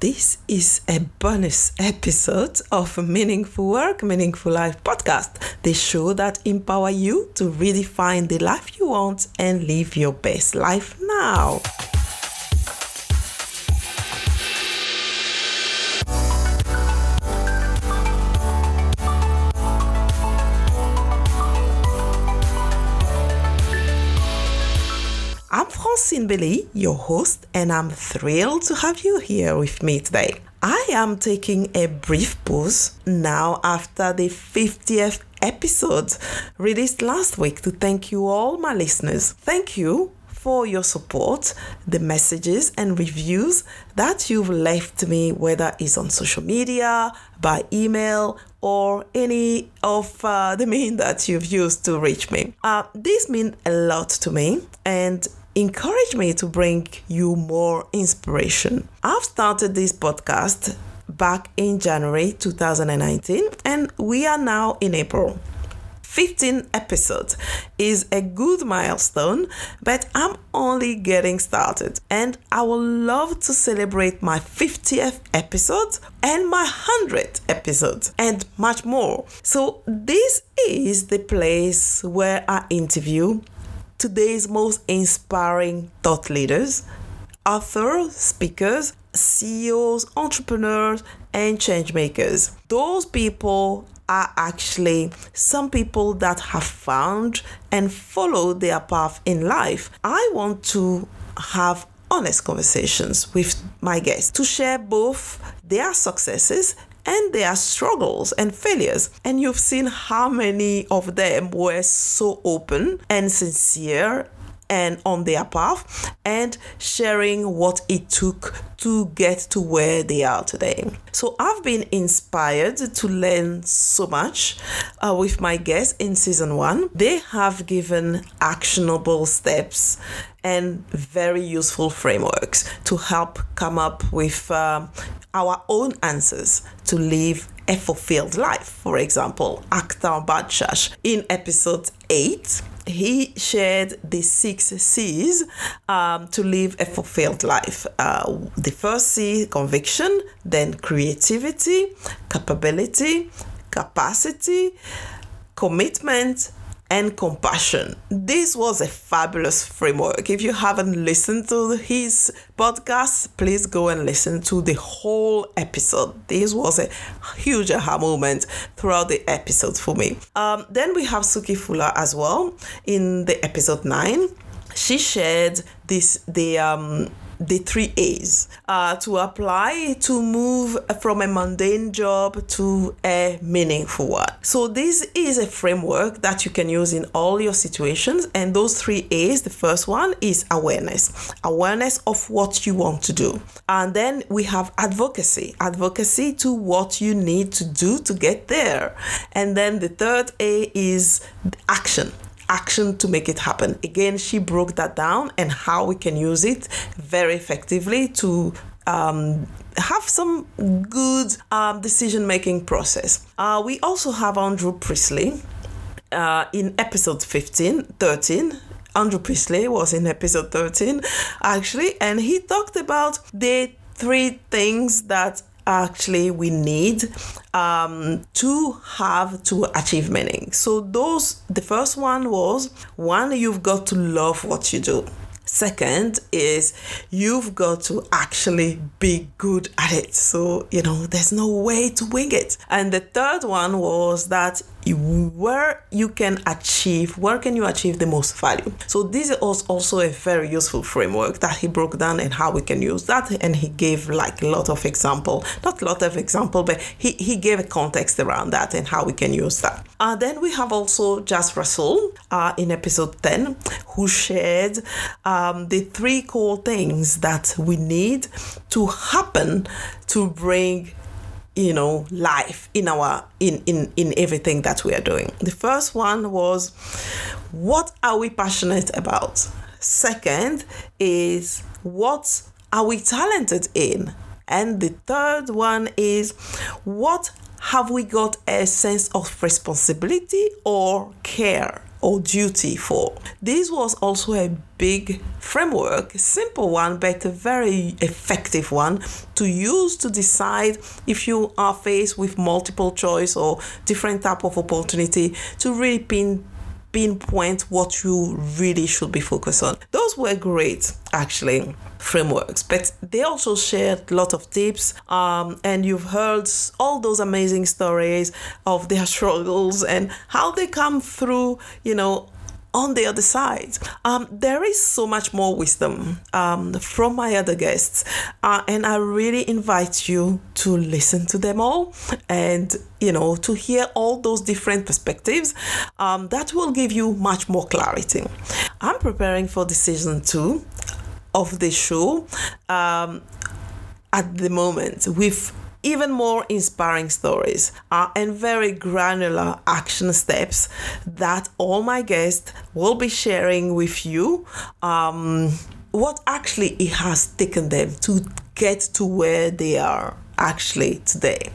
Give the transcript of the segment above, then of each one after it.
This is a bonus episode of Meaningful Work, Meaningful Life podcast, the show that empower you to redefine the life you want and live your best life now. Francine Beleyi, your host, and I'm thrilled to have you here with me today. I am taking a brief pause now after the 50th episode released last week to thank you all, my listeners. Thank you for your support, the messages and reviews that you've left me, whether it's on social media, by email, or any of uh, the means that you've used to reach me. Uh, this means a lot to me, and encourage me to bring you more inspiration. I've started this podcast back in January 2019 and we are now in April. 15 episodes is a good milestone, but I'm only getting started. And I would love to celebrate my 50th episode and my 100th episode and much more. So, this is the place where I interview today's most inspiring thought leaders, authors, speakers, CEOs, entrepreneurs, and change makers. Those people are actually some people that have found and followed their path in life. I want to have honest conversations with my guests to share both their successes and their struggles and failures. And you've seen how many of them were so open and sincere and on their path and sharing what it took to get to where they are today. So I've been inspired to learn so much uh, with my guests in season one. They have given actionable steps and very useful frameworks to help come up with uh, our own answers to live a fulfilled life. For example, Akhtar Badshah in episode 8 he shared the six C's um, to live a fulfilled life. Uh, the first C, conviction, then creativity, capability, capacity, commitment, and compassion. This was a fabulous framework. If you haven't listened to his podcast, please go and listen to the whole episode. This was a huge aha moment throughout the episode for me. Um, then we have Suki Fuller as well in the episode 9. She shared this the um the three A's uh, to apply to move from a mundane job to a meaningful one. So, this is a framework that you can use in all your situations. And those three A's the first one is awareness awareness of what you want to do. And then we have advocacy advocacy to what you need to do to get there. And then the third A is action action to make it happen. Again, she broke that down and how we can use it very effectively to um, have some good um, decision making process. Uh, we also have Andrew Priestley uh, in episode 15, 13. Andrew Priestley was in episode 13 actually, and he talked about the three things that actually we need um, to have to achieve meaning. So those the first one was one you've got to love what you do. Second is you've got to actually be good at it. So, you know, there's no way to wing it. And the third one was that where you can achieve, where can you achieve the most value? So this is also a very useful framework that he broke down and how we can use that. And he gave like a lot of example, not a lot of example, but he, he gave a context around that and how we can use that. Uh, then we have also Jas Russell uh, in episode 10, who shared um, the three core things that we need to happen to bring you know life in our in in in everything that we are doing. The first one was what are we passionate about? Second is what are we talented in? And the third one is what have we got a sense of responsibility or care or duty for. This was also a big framework, a simple one, but a very effective one to use to decide if you are faced with multiple choice or different type of opportunity to really pin pinpoint what you really should be focused on. Those were great, actually, frameworks, but they also shared a lot of tips. Um, and you've heard all those amazing stories of their struggles and how they come through, you know, on the other side. Um, there is so much more wisdom um, from my other guests, uh, and I really invite you to listen to them all and you know to hear all those different perspectives. Um, that will give you much more clarity. I'm preparing for the season two of the show um, at the moment with even more inspiring stories uh, and very granular action steps that all my guests will be sharing with you. Um, what actually it has taken them to get to where they are actually today.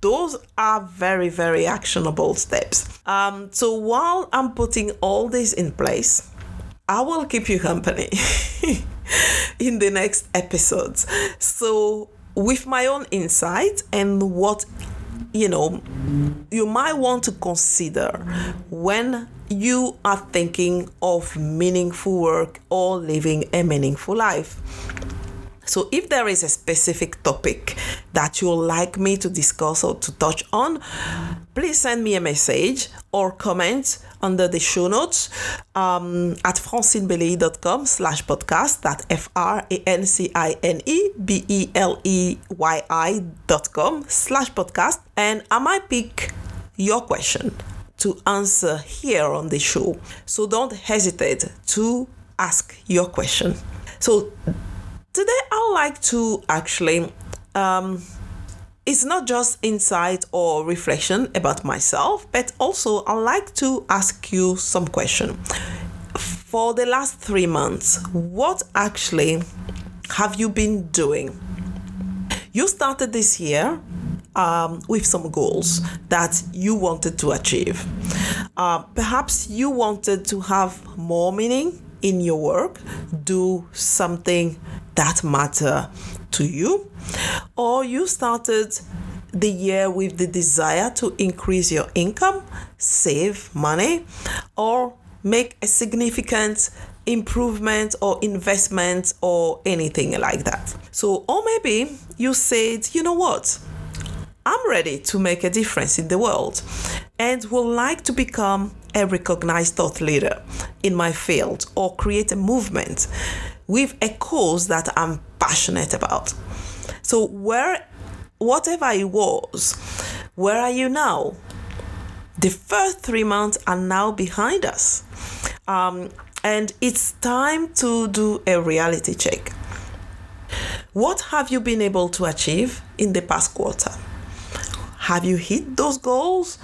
Those are very, very actionable steps. Um, so while I'm putting all this in place, I will keep you company in the next episodes. So with my own insight and what you know you might want to consider when you are thinking of meaningful work or living a meaningful life so, if there is a specific topic that you would like me to discuss or to touch on, please send me a message or comment under the show notes um, at francinebeleyi.com slash podcast. That F R A N C I N E B E L E Y I dot com slash podcast. And I might pick your question to answer here on the show. So don't hesitate to ask your question. So like to actually, um, it's not just insight or reflection about myself, but also I like to ask you some question. For the last three months, what actually have you been doing? You started this year um, with some goals that you wanted to achieve. Uh, perhaps you wanted to have more meaning in your work, do something that matter to you, or you started the year with the desire to increase your income, save money, or make a significant improvement or investment or anything like that. So, or maybe you said, you know what? I'm ready to make a difference in the world and would like to become a recognized thought leader in my field or create a movement with a cause that I'm passionate about. So, where, whatever it was, where are you now? The first three months are now behind us. Um, and it's time to do a reality check. What have you been able to achieve in the past quarter? Have you hit those goals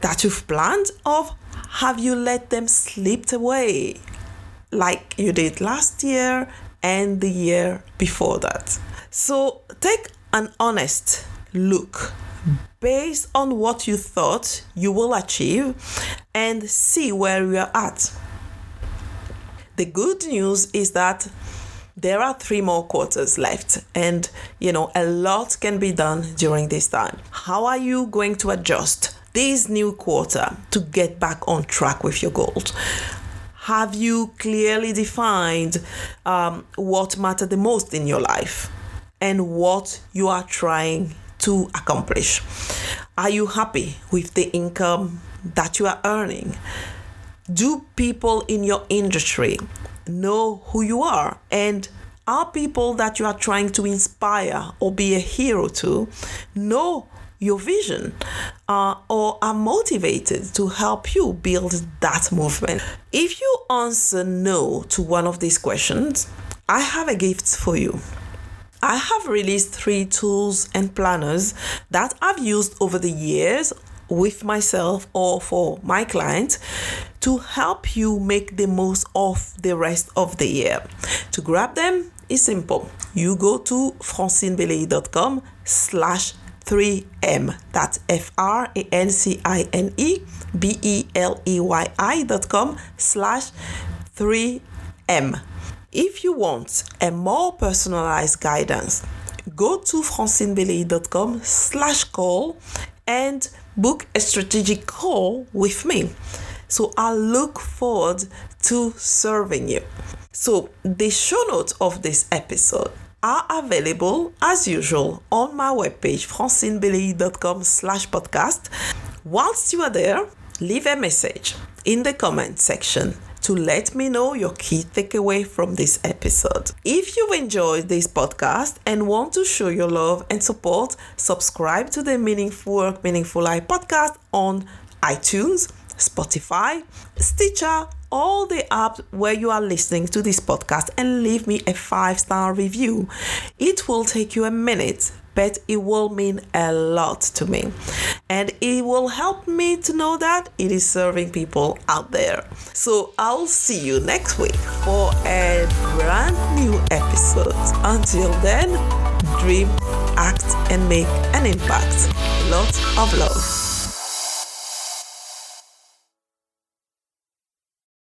that you've planned, or have you let them slip away like you did last year and the year before that? So take an honest look based on what you thought you will achieve and see where you are at. The good news is that there are three more quarters left and you know a lot can be done during this time how are you going to adjust this new quarter to get back on track with your goals? Have you clearly defined um, what matters the most in your life and what you are trying to accomplish? Are you happy with the income that you are earning? Do people in your industry know who you are and are people that you are trying to inspire or be a hero to know your vision uh, or are motivated to help you build that movement? If you answer no to one of these questions, I have a gift for you. I have released three tools and planners that I've used over the years with myself or for my clients to help you make the most of the rest of the year. To grab them is simple. You go to francinebeleyi.com slash 3M. That's F R A N C I N E B E L E Y I dot com slash 3M. If you want a more personalized guidance, go to francinebeleyi.com slash call and book a strategic call with me. So I look forward to serving you. So the show notes of this episode are available as usual on my webpage francinebeleyi.com slash podcast. Whilst you are there, leave a message in the comment section to let me know your key takeaway from this episode. If you've enjoyed this podcast and want to show your love and support, subscribe to the Meaningful Work, Meaningful Life podcast on iTunes, Spotify, Stitcher, all the apps where you are listening to this podcast and leave me a five star review. It will take you a minute, but it will mean a lot to me. And it will help me to know that it is serving people out there. So I'll see you next week for a brand new episode. Until then, dream, act, and make an impact. Lots of love.